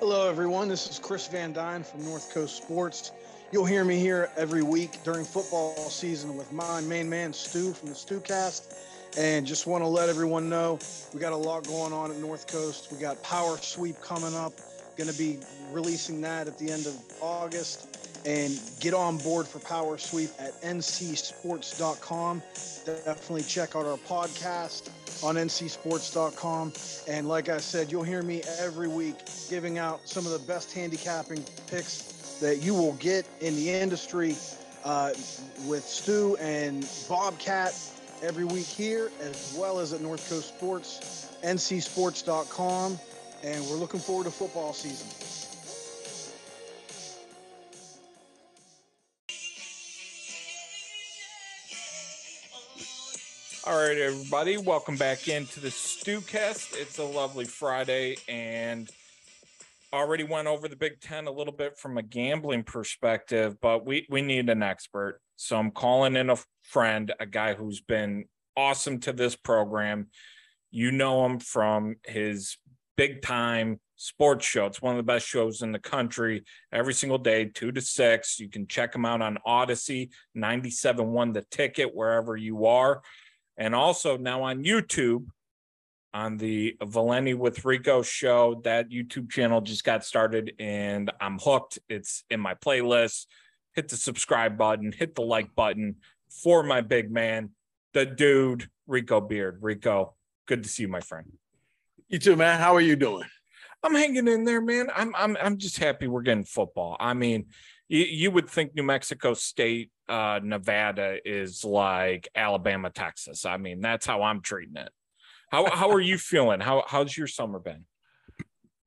Hello, everyone. This is Chris Van Dyne from North Coast Sports. You'll hear me here every week during football season with my main man, Stu from the Stewcast. And just want to let everyone know we got a lot going on at North Coast. We got Power Sweep coming up, going to be releasing that at the end of August. And get on board for Power Sweep at ncsports.com. Definitely check out our podcast on ncsports.com. And like I said, you'll hear me every week giving out some of the best handicapping picks that you will get in the industry uh, with Stu and Bobcat every week here, as well as at North Coast Sports, ncsports.com. And we're looking forward to football season. All right, everybody, welcome back into the Stewcast. It's a lovely Friday, and already went over the Big Ten a little bit from a gambling perspective, but we we need an expert. So I'm calling in a friend, a guy who's been awesome to this program. You know him from his big time sports show. It's one of the best shows in the country every single day, two to six. You can check him out on Audacy, 97.1 the ticket, wherever you are. And also now on YouTube, on the Valenti with Rico show. That YouTube channel just got started and I'm hooked. It's in my playlist. Hit the subscribe button, hit the like button for my big man, the dude, Rico Beard. Rico, good to see you, my friend. You too, man. How are you doing? I'm hanging in there, man. I'm I'm I'm just happy we're getting football. I mean, you, you would think New Mexico State, uh, Nevada is like Alabama, Texas. I mean, that's how I'm treating it. How how are you feeling? How how's your summer been?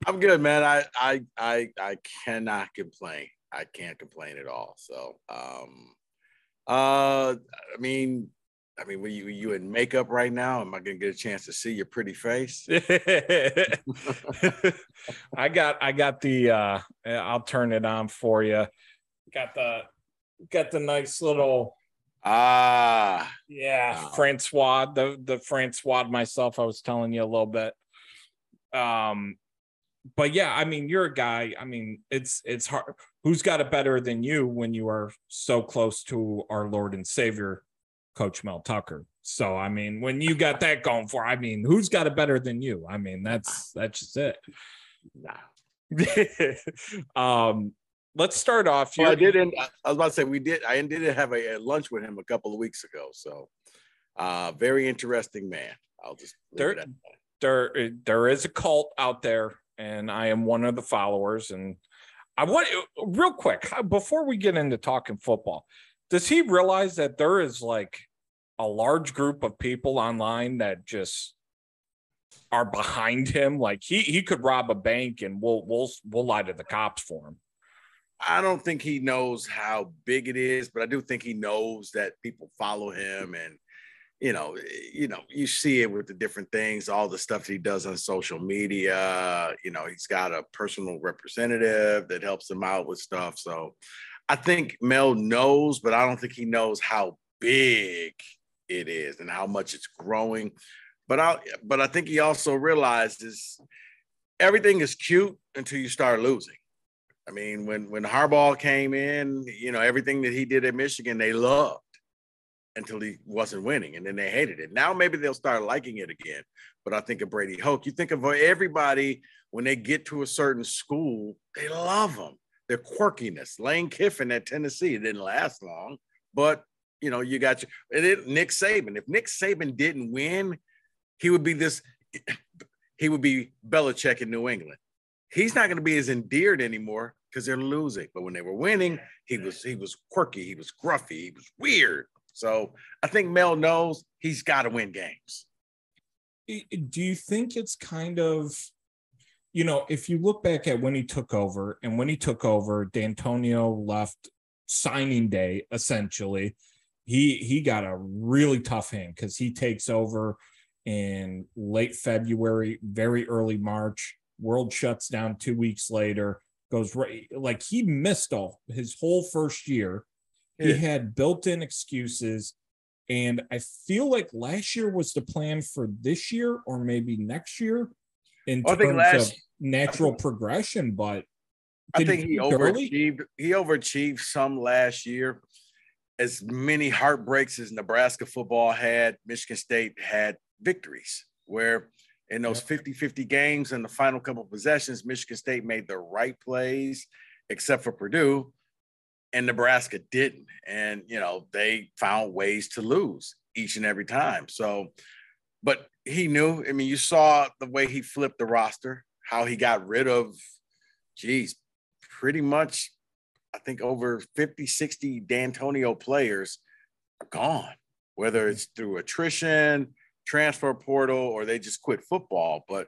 I'm good, man. I I I I cannot complain. I can't complain at all. So, um, uh, I mean, I mean, were you you in makeup right now? Am I gonna get a chance to see your pretty face? I got I got the uh I'll turn it on for you. Got the got the nice little Ah, yeah, wow. Francois, the the Francois myself. I was telling you a little bit. Um, but yeah, I mean, you're a guy. I mean, it's it's hard. Who's got it better than you when you are so close to our Lord and Savior, Coach Mel Tucker? So I mean, when you got that going for, I mean, who's got it better than you? I mean, that's that's just it. um, let's start off. Well, I did. not I was about to say we did. I did have a, a, lunch with him a couple of weeks ago. So, uh, very interesting man. I'll just there. There, there is a cult out there, and I am one of the followers. And I want real quick before we get into talking football. Does he realize that there is like a large group of people online that just are behind him? Like he he could rob a bank, and we'll we'll we'll lie to the cops for him. I don't think he knows how big it is, but I do think he knows that people follow him and you know, you know, you see it with the different things, all the stuff he does on social media. You know, he's got a personal representative that helps him out with stuff. So I think Mel knows, but I don't think he knows how big it is and how much it's growing. But I but I think he also realizes everything is cute until you start losing. I mean, when when Harbaugh came in, you know, everything that he did at Michigan, they loved until he wasn't winning, and then they hated it. Now maybe they'll start liking it again. But I think of Brady Hoke. You think of uh, everybody when they get to a certain school, they love them. Their quirkiness. Lane Kiffin at Tennessee didn't last long, but you know, you got your it, Nick Saban. If Nick Saban didn't win, he would be this. He would be Belichick in New England he's not going to be as endeared anymore because they're losing. But when they were winning, he was he was quirky, he was gruffy, he was weird. So I think Mel knows he's got to win games. Do you think it's kind of, you know, if you look back at when he took over and when he took over, Dantonio left signing day essentially. He he got a really tough hand because he takes over in late February, very early March world shuts down two weeks later goes right like he missed all his whole first year he had built-in excuses and i feel like last year was the plan for this year or maybe next year in terms last, of natural progression, but I think he overachieved. Early? He overachieved some last year. As many heartbreaks as Nebraska football had, Michigan State had victories where in those 50 50 games and the final couple possessions, Michigan State made the right plays, except for Purdue, and Nebraska didn't. And, you know, they found ways to lose each and every time. So, but he knew. I mean, you saw the way he flipped the roster, how he got rid of, geez, pretty much, I think over 50, 60 Dantonio players are gone, whether it's through attrition, transfer portal, or they just quit football. But,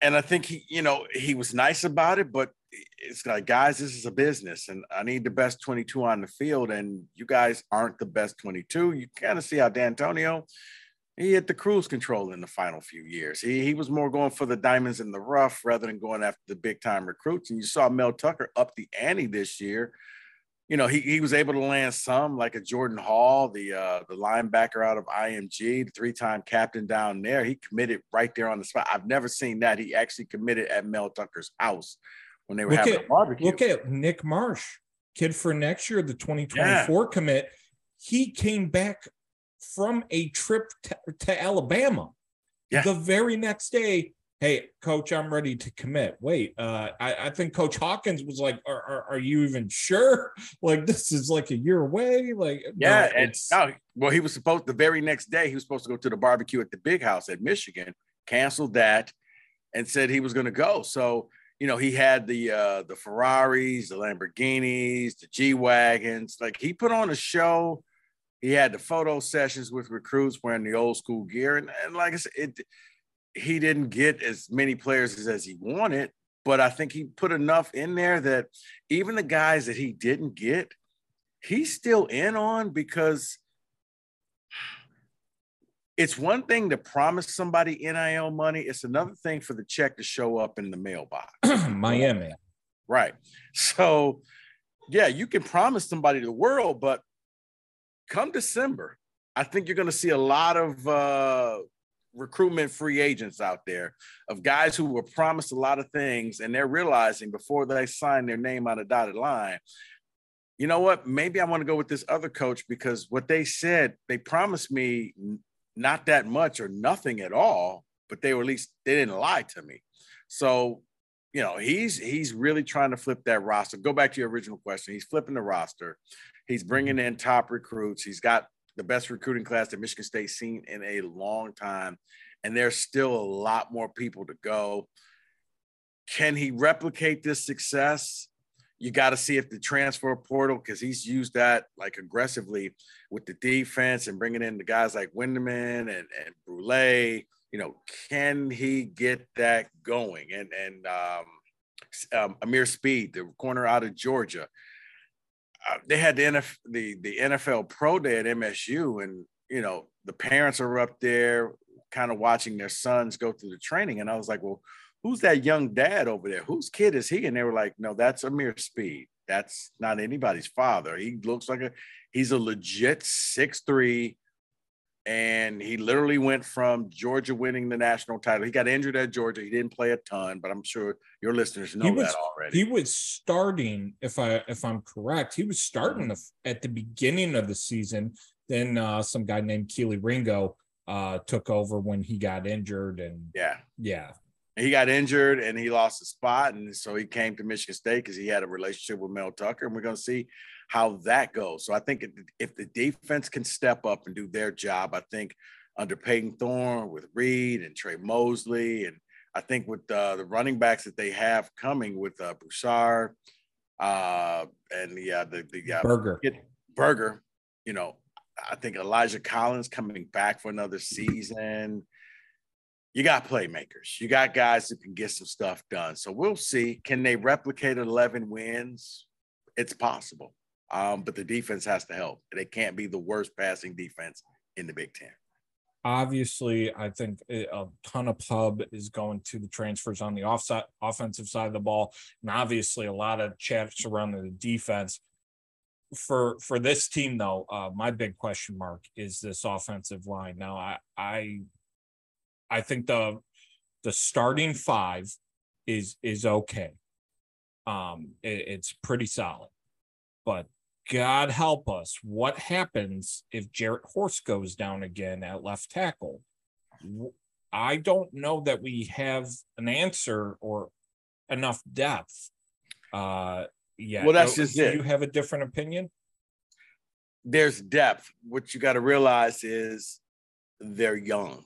and I think he, you know, he was nice about it, but it's like, guys, this is a business and I need the best 22 on the field. And you guys aren't the best 22. You kind of see how Dantonio, he hit the cruise control in the final few years. He, he was more going for the diamonds in the rough rather than going after the big time recruits. And you saw Mel Tucker up the ante this year. You know, he, he was able to land some like a Jordan Hall, the uh, the linebacker out of IMG, the three-time captain down there. He committed right there on the spot. I've never seen that. He actually committed at Mel Tucker's house when they were look having at, a barbecue. Look at Nick Marsh, kid for next year, the 2024 yeah. commit. He came back from a trip to, to Alabama. Yeah. The very next day, hey, coach, I'm ready to commit. Wait, uh, I, I think Coach Hawkins was like, are, are, are, you even sure? Like, this is like a year away. Like, yeah, no, it's no, well, he was supposed the very next day, he was supposed to go to the barbecue at the big house at Michigan, canceled that, and said he was going to go. So, you know, he had the uh the Ferraris, the Lamborghinis, the G Wagons. Like he put on a show he had the photo sessions with recruits wearing the old school gear. And, and like I said, it, he didn't get as many players as, he wanted, but I think he put enough in there that even the guys that he didn't get, he's still in on because it's one thing to promise somebody NIL money, it's another thing for the check to show up in the mailbox. Miami. Right. So, yeah, you can promise somebody the world, but come December, I think you're going to see a lot of uh, recruitment free agents out there of guys who were promised a lot of things and they're realizing before they sign their name on a dotted line, you know what? Maybe I want to go with this other coach because what they said, they promised me not that much or nothing at all, but they were at least they didn't lie to me. So, you know, he's he's really trying to flip that roster. Go back to your original question. He's flipping the roster. He's bringing mm-hmm. in top recruits. He's got the best recruiting class that Michigan State's seen in a long time. And there's still a lot more people to go. Can he replicate this success? You got to see if the transfer portal, because he's used that like aggressively with the defense and bringing in the guys like Windmon and, and Brule. You know, can he get that going? And and um, um, Ameer Speed, the corner out of Georgia, Uh, they had the NFL, the the NFL Pro Day at MSU, and you know the parents are up there, kind of watching their sons go through the training, and I was like, well, who's that young dad over there? Whose kid is he? And they were like, no, that's Ameer Speed. That's not anybody's father. He looks like a he's a legit six three and he literally went from Georgia winning the national title. He got injured at Georgia. He didn't play a ton, but I'm sure your listeners know was, that already. He was starting, if I if I'm correct, he was starting the, at the beginning of the season. Then uh, some guy named Kelee Ringo uh, took over when he got injured, and yeah, yeah, he got injured and he lost a spot, and so he came to Michigan State because he had a relationship with Mel Tucker, and we're going to see how that goes. So I think if the defense can step up and do their job, I think under Payton Thorne with Reed and Tre Mosley, and I think with uh, the running backs that they have coming with uh, Broussard uh, and the uh, the, the uh, Berger Berger, you know, I think Elijah Collins coming back for another season. You got playmakers. You got guys that can get some stuff done. So we'll see. Can they replicate 11 wins? It's possible. Um, but the defense has to help. They can't be the worst passing defense in the Big Ten. Obviously, I think a ton of pub is going to the transfers on the offside offensive side of the ball, and obviously a lot of chat around the defense. For for this team, though, uh, my big question mark is this offensive line. Now, I I I think the the starting five is is okay. Um, it, it's pretty solid, but God help us, what happens if Jarrett Horst goes down again at left tackle? I don't know that we have an answer or enough depth. Uh, yeah. Well, that's just Do it. you have a different opinion? there's depth. What you got to realize is they're young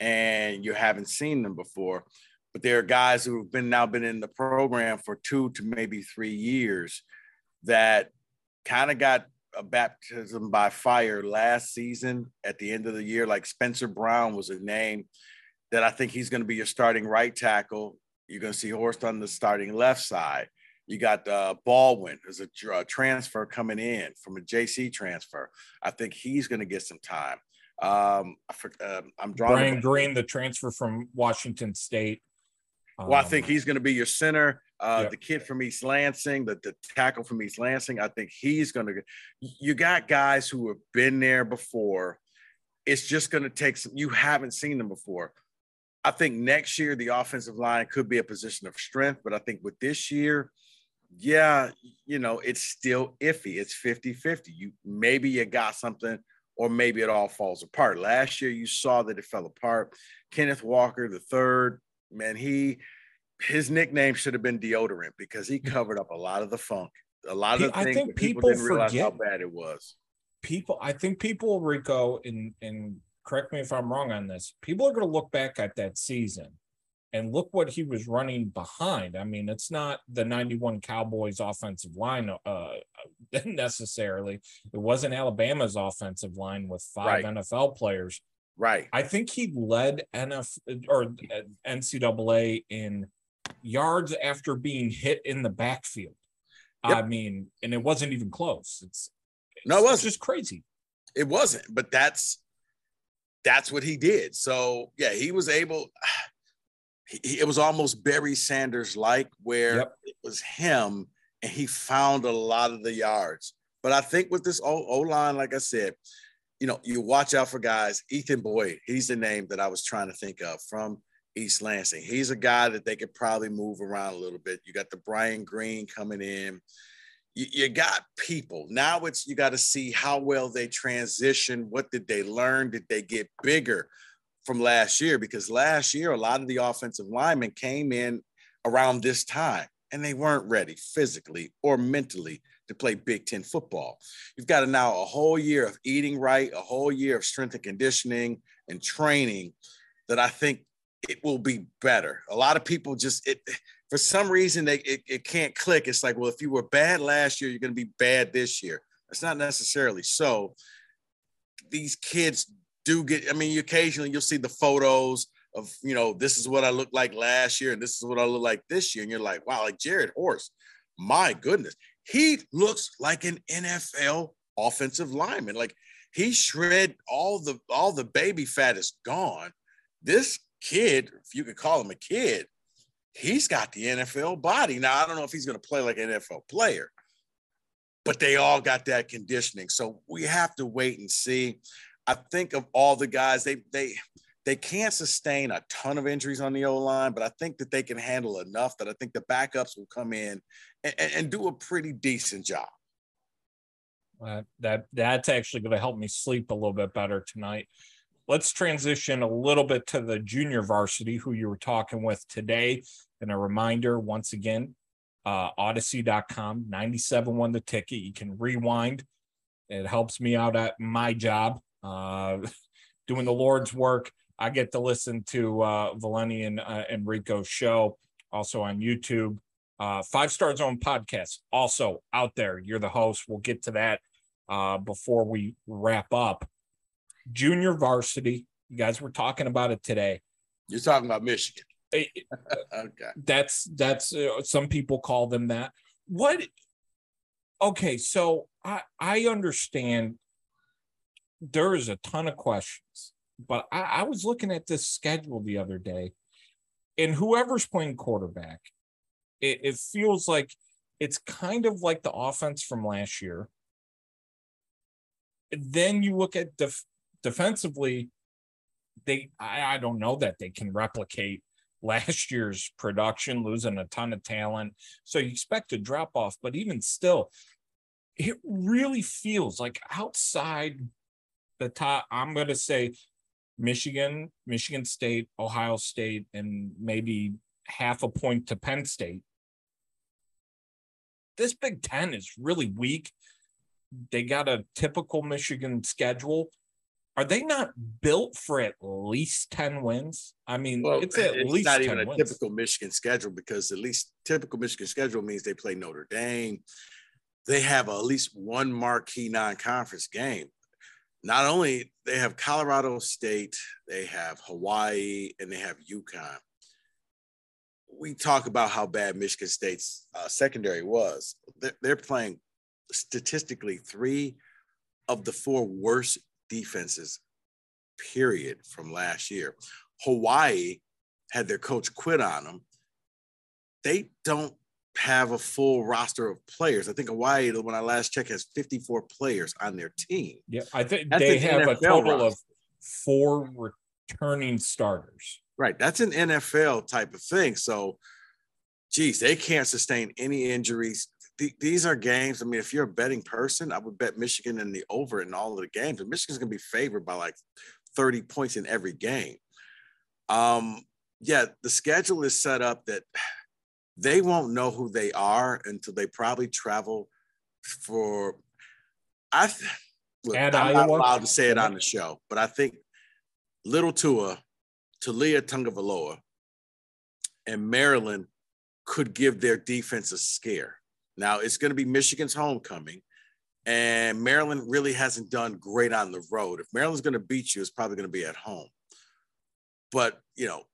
and you haven't seen them before. But there are guys who've been now been in the program for two to maybe three years that kind of got a baptism by fire last season at the end of the year. Like Spencer Brown was a name that I think he's going to be your starting right tackle. You're going to see Horst on the starting left side. You got uh, Baldwin as a tr- uh, transfer coming in from a JC transfer. I think he's going to get some time. Um, I, for- um, I'm drawing. Brian. Greene, the transfer from Washington State. Well, I Um, think he's going to be your center. Uh, Yep. The kid from East Lansing, the, the tackle from East Lansing, I think he's going to. You got guys who have been there before. It's just going to take some. You haven't seen them before. I think next year the offensive line could be a position of strength, but I think with this year, yeah, you know, it's still iffy. It's 50-50. You maybe you got something, or maybe it all falls apart. Last year you saw that it fell apart. Kenneth Walker, the third, man, he his nickname should have been deodorant because he covered up a lot of the funk, a lot of the I things think people, people didn't realize how bad it was. people i think people rico and and correct me if i'm wrong on this people are going to look back at that season and look what he was running behind i mean it's not the 91 cowboys offensive line uh necessarily it wasn't alabama's offensive line with five Right. nfl players Right. i think he led nf or uh, ncaa in yards after being hit in the backfield Yep. i mean and it wasn't even close it's No, it wasn't. just crazy It wasn't, but that's that's what he did. So yeah, he was able. He, it was almost Barry Sanders like, where Yep. it was him, and he found a lot of the yards. But I think with this O line, like I said, you know, you watch out for guys. Ethan Boyd, he's the name that I was trying to think of from East Lansing. He's a guy that they could probably move around a little bit. You got the Brian Greene coming in. You, you got people. Now it's you got to see how well they transition. What did they learn? Did they get bigger from last year? Because last year, a lot of the offensive linemen came in around this time and they weren't ready physically or mentally to play Big Ten football. You've got now a whole year of eating right, a whole year of strength and conditioning and training that I think it will be better. A lot of people just it for some reason they it, it can't click. It's like, well, if you were bad last year, you're to be bad this year. It's not necessarily so. These kids do get. I mean, occasionally you'll see the photos of you know this is what I looked like last year and this is what I look like this year, and you're like, wow, like Jarrett Horst, my goodness, he looks like an NFL offensive lineman. Like he shred all the all the baby fat is gone. This kid, if you could call him a kid, he's got the NFL body. Now, I don't know if he's going to play like an NFL player, but they all got that conditioning. So we have to wait and see. I think of all the guys, they they they can't sustain a ton of injuries on the O line, but I think that they can handle enough that I think the backups will come in and, and, do a pretty decent job. Uh, that that's actually going to help me sleep a little bit better tonight. Let's transition a little bit to the junior varsity who you were talking with today. And a reminder once again, uh, audacy.com 97 won the ticket. You can rewind. It helps me out at my job, uh, doing the Lord's work. I get to listen to uh, Valenti and uh, Enrico's show also on YouTube. Uh, Five Star Zone podcast also out there. You're the host. We'll get to that uh, before we wrap up. Junior varsity. You guys were talking about it today. You're talking about Michigan. Okay. That's that's uh, some people call them that. What? Okay, so I I understand there is a ton of questions, but I, I was looking at this schedule the other day, and whoever's playing quarterback, it, it feels like it's kind of like the offense from last year. Then you look at def- defensively, they I, I don't know that they can replicate last year's production, losing a ton of talent. So you expect a drop off, but even still, it really feels like outside the top, I'm going to say Michigan, Michigan State, Ohio State, and maybe half a point to Penn State. This Big Ten is really weak. They got a typical Michigan schedule. Are they not built for at least 10 wins? I mean, well, it's at it's least not even a wins. typical Michigan schedule because at least typical Michigan schedule means they play Notre Dame. They have at least one marquee non-conference game not only they have Colorado State, they have Hawaii, and they have UConn. We talk about how bad Michigan State's uh, secondary was. They're, they're playing statistically three of the four worst defenses, period, from last year. Hawaii had their coach quit on them. They don't have a full roster of players. I think Hawaii, when I last checked, has 54 players on their team. Yeah, I think That's they have NFL a total roster. of four returning starters. Right. That's an NFL type of thing. So, geez, they can't sustain any injuries. Th- these are games. I mean, if you're a betting person, I would bet Michigan in the over in all of the games. And Michigan's going to be favored by like 30 points in every game. Um, yeah, the schedule is set up that they won't know who they are until they probably travel for. I look, I'm Iowa. not allowed to say it on the show, but I think Little Tua, Taulia Tagovailoa, and Maryland could give their defense a scare. Now it's going to be Michigan's homecoming, and Maryland really hasn't done great on the road. If Maryland's going to beat you, it's probably going to be at home. But you know,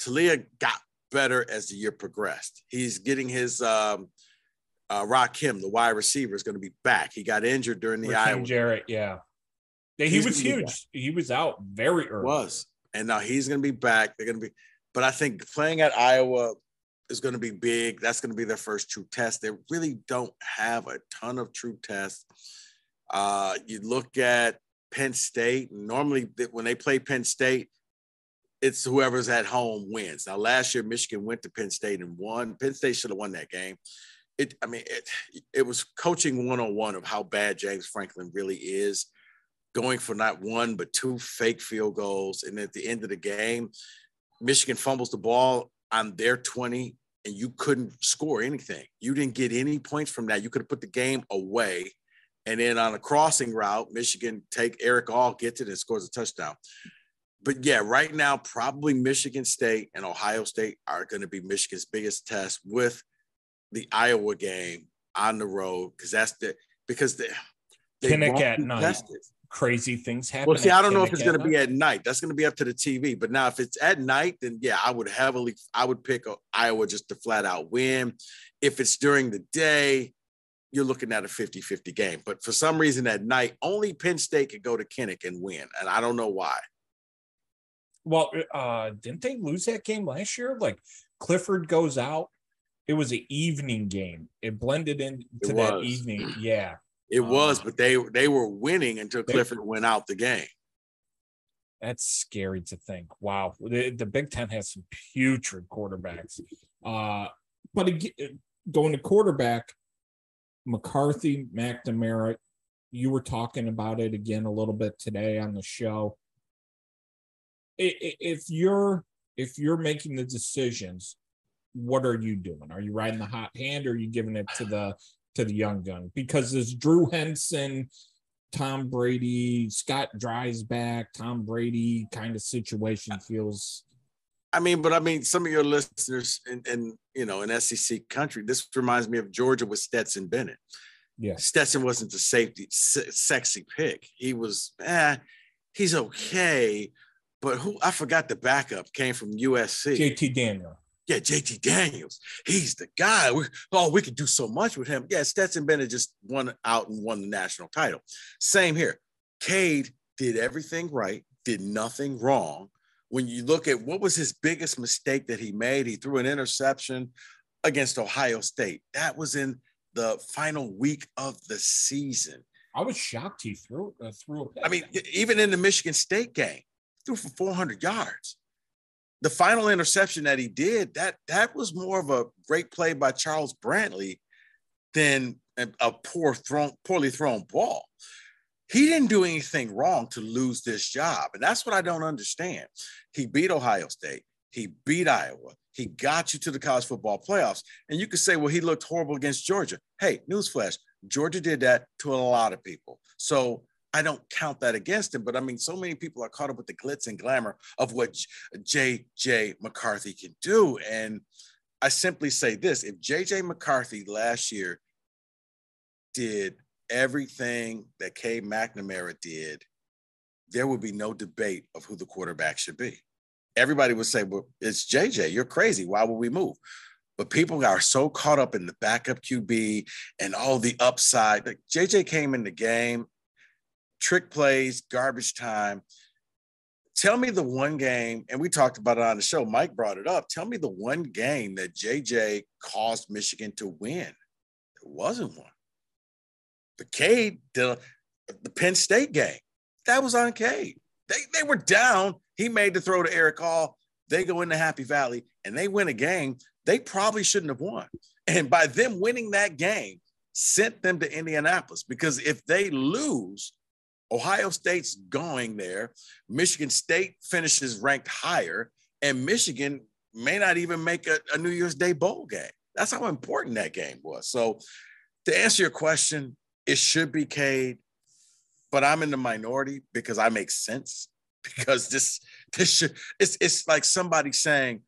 Taulia got better as the year progressed. He's getting his um, uh, Rakim, the wide receiver, is going to be back. He got injured during the Iowa. Jarrett, yeah. he was huge. He was out very early. Was and now he's going to be back. They're going to be, but I think playing at Iowa is going to be big. That's going to be their first true test. They really don't have a ton of true tests. Uh, you look at Penn State. Normally, when they play Penn State, it's whoever's at home wins. Now, last year Michigan went to Penn State and won. Penn State should have won that game. It, I mean, it, it was coaching one on one of how bad James Franklin really is, going for not one but two fake field goals, and at the end of the game, Michigan fumbles the ball on their twenty, and you couldn't score anything. You didn't get any points from that. You could have put the game away. And then on a crossing route, Michigan take Erick All gets it and scores a touchdown but yeah, right now, probably Michigan State and Ohio State are going to be Michigan's biggest test with the Iowa game on the road because that's the because the they Kinnick at night. Tested. Crazy things happen. Well, see, I don't know if it's going to be at night. That's going to be up to the TV. But now, if it's at night, then yeah, I would heavily, I would pick Iowa just to flat out win. If it's during the day, you're looking at a 50 50 game. But for some reason at night, only Penn State could go to Kinnick and win. And I don't know why. Well, uh, didn't they lose that game last year? Like Clifford goes out. It was an evening game. It blended into it that evening. Yeah. It was, uh, but they they were winning until Clifford they, went out the game. That's scary to think. Wow, the, the Big Ten has some putrid quarterbacks. Uh, but again, going to quarterback, McCarthy, McNamara, you were talking about it again a little bit today on the show if you're if you're making the decisions, what are you doing? Are you riding the hot hand or are you giving it to the to the young gun? Because this Drew Henson, Tom Brady, Scott Dreisbach, Tom Brady kind of situation feels. I mean, but I mean, some of your listeners in, in you know in SEC country, this reminds me of Georgia with Stetson Bennett. Yeah, Stetson wasn't the safety sexy pick. He was, eh, he's okay, but who I forgot the backup came from USC. JT Daniel. Yeah, JT Daniels. He's the guy. We, oh, we could do so much with him. Yeah, Stetson Bennett just won out and won the national title. Same here. Cade did everything right, did nothing wrong. When you look at what was his biggest mistake that he made, he threw an interception against Ohio State. That was in the final week of the season. I was shocked he threw uh, threw. I mean, even in the Michigan State game, threw for 400 yards. the final interception that he did, that that was more of a great play by Charles Brantley than a, a poor thrown, poorly thrown ball. He didn't do anything wrong to lose this job. And that's what I don't understand. He beat Ohio State. He beat Iowa. He got you to the college football playoffs. And you could say, well, he looked horrible against Georgia. Hey, newsflash, Georgia did that to a lot of people. So I don't count that against him, but I mean, so many people are caught up with the glitz and glamour of what J.J. McCarthy can do. And I simply say this if J.J. McCarthy last year did everything that Cade McNamara did, there would be no debate of who the quarterback should be. Everybody would say, Well, it's JJ, you're crazy. Why would we move? But people are so caught up in the backup QB and all the upside. Like JJ came in the game, trick plays, garbage time. Tell me the one game, and we talked about it on the show. Mike brought it up. Tell me the one game that JJ caused Michigan to win. There wasn't one. The Cade, the, the Penn State game, that was on Cade. They, they were down. He made the throw to Erick All. They go into Happy Valley and they win a game they probably shouldn't have won. And by them winning that game, sent them to Indianapolis because if they lose, Ohio State's going there. Michigan State finishes ranked higher, and Michigan may not even make a, a New Year's Day bowl game. That's how important that game was. So, to answer your question, it should be Cade, but I'm in the minority because I make sense. Because this this should it's it's like somebody saying,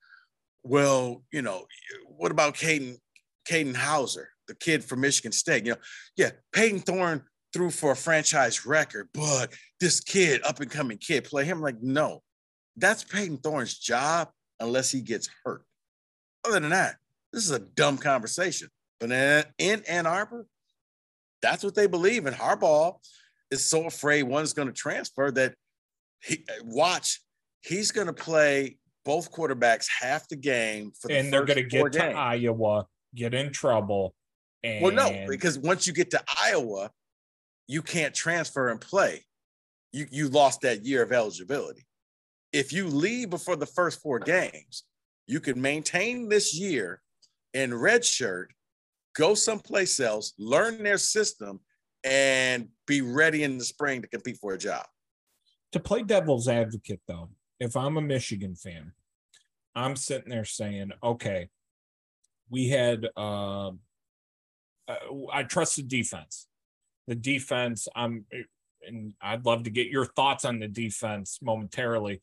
well, you know, what about Caden Katin Houser, the kid from Michigan State? You know, yeah, Payton Thorne threw for a franchise record, but this kid, up and coming kid, play him like no, that's Payton Thorne's job unless he gets hurt. Other than that, this is a dumb conversation. But in Ann Arbor, that's what they believe. And Harbaugh is so afraid one's going to transfer that he watch. He's going to play both quarterbacks half the game for the and they're going to get to Iowa, get in trouble. And... Well, no, because once you get to Iowa, you can't transfer and play. You you lost that year of eligibility. If you leave before the first four games, you can maintain this year in redshirt, go someplace else, learn their system, and be ready in the spring to compete for a job. To play devil's advocate, though, if I'm a Michigan fan, I'm sitting there saying, okay, we had, uh, uh, I trust the defense. The defense, I'm, and I'd love to get your thoughts on the defense momentarily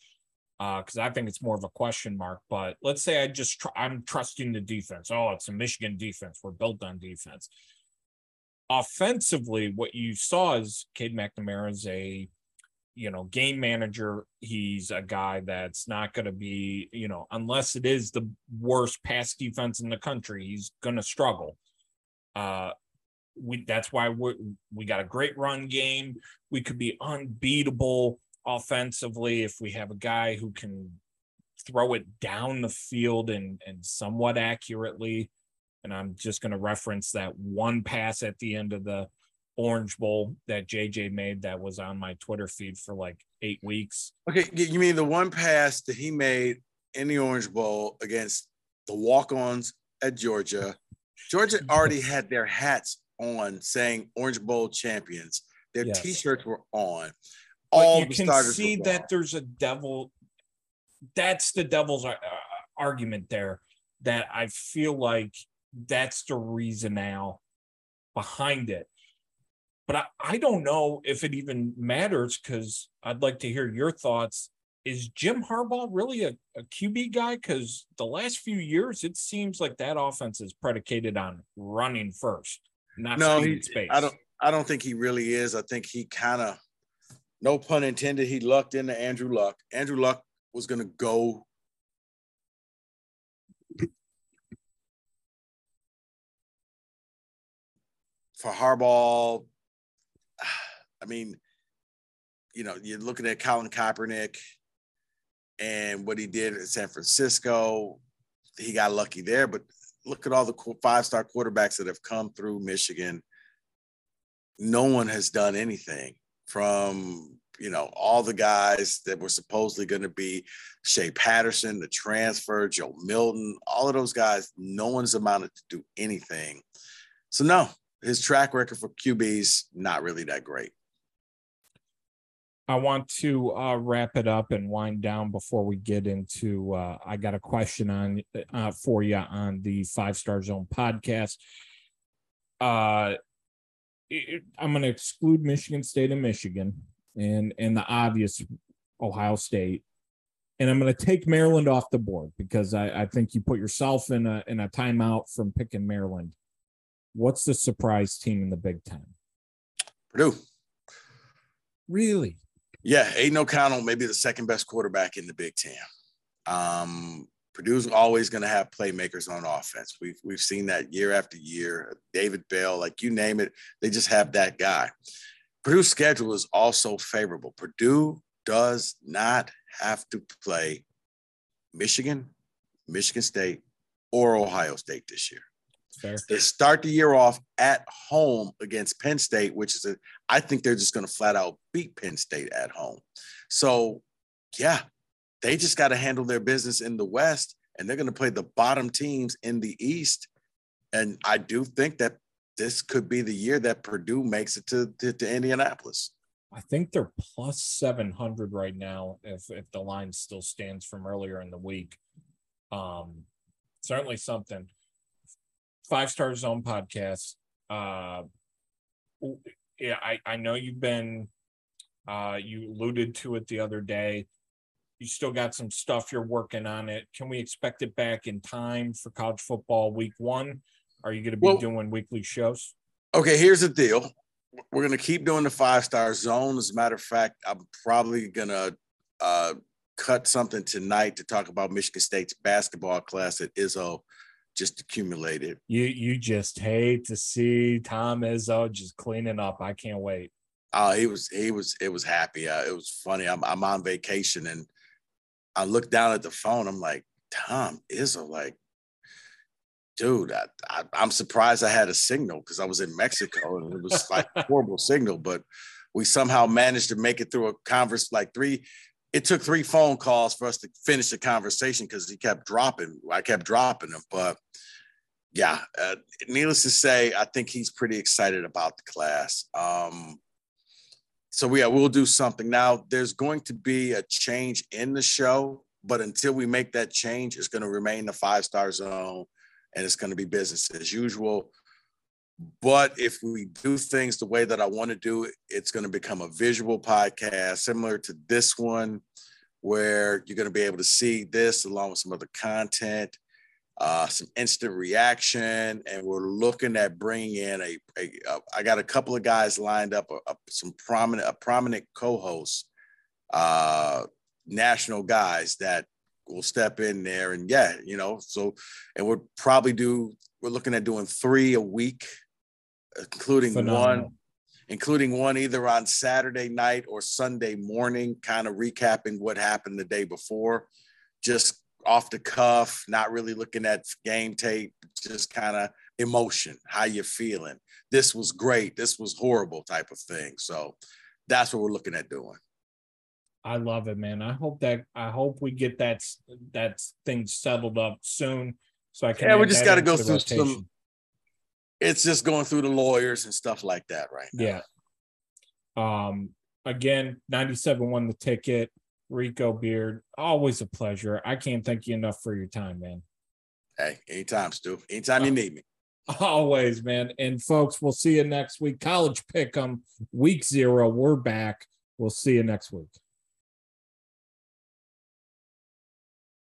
Uh, because uh, I think it's more of a question mark. But let's say I just tr- I'm trusting the defense. Oh, it's a Michigan defense. We're built on defense. Offensively, what you saw is Cade McNamara is a you know, game manager, he's a guy that's not going to be, you know, unless it is the worst pass defense in the country, he's going to struggle. Uh, we that's why we we got a great run game. We could be unbeatable offensively if we have a guy who can throw it down the field and and somewhat accurately. And I'm just going to reference that one pass at the end of the Orange Bowl that JJ made that was on my Twitter feed for like eight weeks. Okay, you mean the one pass that he made in the Orange Bowl against the walk-ons at Georgia? Georgia already had their hats on saying Orange Bowl champions. Their yes. t-shirts were on. All but you can see that there's a devil. That's the devil's uh, argument there. That I feel like that's the reason now behind it but I, I don't know if it even matters because I'd like to hear your thoughts. Is Jim Harbaugh really a, a QB guy? Because the last few years, it seems like that offense is predicated on running first, not no, he, space. I don't. I don't think he really is. I think he kind of, no pun intended, he lucked into Andrew Luck. Andrew Luck was going to go for Harbaugh I mean, you know, you're looking at Colin Kaepernick and what he did at San Francisco. He got lucky there, but look at all the five star quarterbacks that have come through Michigan. No one has done anything from you know, all the guys that were supposedly going to be Shea Patterson, the transfer, Joe Milton, all of those guys, no one's amounted to do anything. So, no, his track record for QBs, not really that great. I want to uh, wrap it up and wind down before we get into. Uh, I got a question on uh, for you on the Five Star Zone podcast. Uh, it, I'm going to exclude Michigan State and Michigan, and and the obvious Ohio State, and I'm going to take Maryland off the board because I, I think you put yourself in a in a timeout from picking Maryland. What's the surprise team in the Big Ten? Purdue. Really? Yeah, Aidan O'Connell may be the second best quarterback in the Big Ten. Um, Purdue's always going to have playmakers on offense. We've we've seen that year after year. David Bell, like you name it, they just have that guy. Purdue's schedule is also favorable. Purdue does not have to play Michigan, Michigan State, or Ohio State this year. Fair. They start the year off at home against Penn State, which is a, I think they're just going to flat out beat Penn State at home. So, yeah, they just got to handle their business in the West, and they're going to play the bottom teams in the East. And I do think that this could be the year that Purdue makes it to, to, to Indianapolis. I think they're plus 700 right now if, if the line still stands from earlier in the week. Um, certainly something five star zone podcast. Uh, yeah, I, I know you've been, uh, you alluded to it the other day. You still got some stuff you're working on it. Can we expect it back in time for college football week one? Are you going to be well, doing weekly shows? Okay, here's the deal. We're going to keep doing the five star zone. As a matter of fact, I'm probably going to uh, cut something tonight to talk about Michigan State's basketball class at Izzo just accumulated. You you just hate to see Tom Izzo just cleaning up. I can't wait. Oh, he was he was it was happy. Uh, it was funny. I'm I'm on vacation and I look down at the phone. I'm like, Tom Izzo, like, dude, I, I, am surprised I had a signal because I was in Mexico and it was like horrible signal, but we somehow managed to make it through a converse like three it took three phone calls for us to finish the conversation because he kept dropping. I kept dropping him, but yeah, uh, needless to say, I think he's pretty excited about the class. Um, so yeah, we'll do something now. There's going to be a change in the show, but until we make that change, it's going to remain the five star zone, and it's going to be business as usual. But if we do things the way that I want to do it, it's going to become a visual podcast similar to this one, where you're going to be able to see this along with some other content, uh, some instant reaction, and we're looking at bringing in a. a, a I got a couple of guys lined up, a, some prominent, a prominent co-host, uh, national guys that will step in there, and yeah, you know, so, and we'll probably do. We're looking at doing three a week including Phenomenal. one including one either on Saturday night or Sunday morning, kind of recapping what happened the day before, just off the cuff, not really looking at game tape, just kind of emotion, how you're feeling. This was great, this was horrible type of thing. So that's what we're looking at doing. I love it, man. I hope that I hope we get that that thing settled up soon, so I can. Yeah, we just got to go through rotation. some it's just going through the lawyers and stuff like that right now. Yeah. Um again, 97 won the ticket. Rico Beard, always a pleasure. I can't thank you enough for your time, man. Hey, anytime, Stu. Anytime you need me. Always, man. And folks, we'll see you next week. College pick 'em, week zero. We're back. We'll see you next week.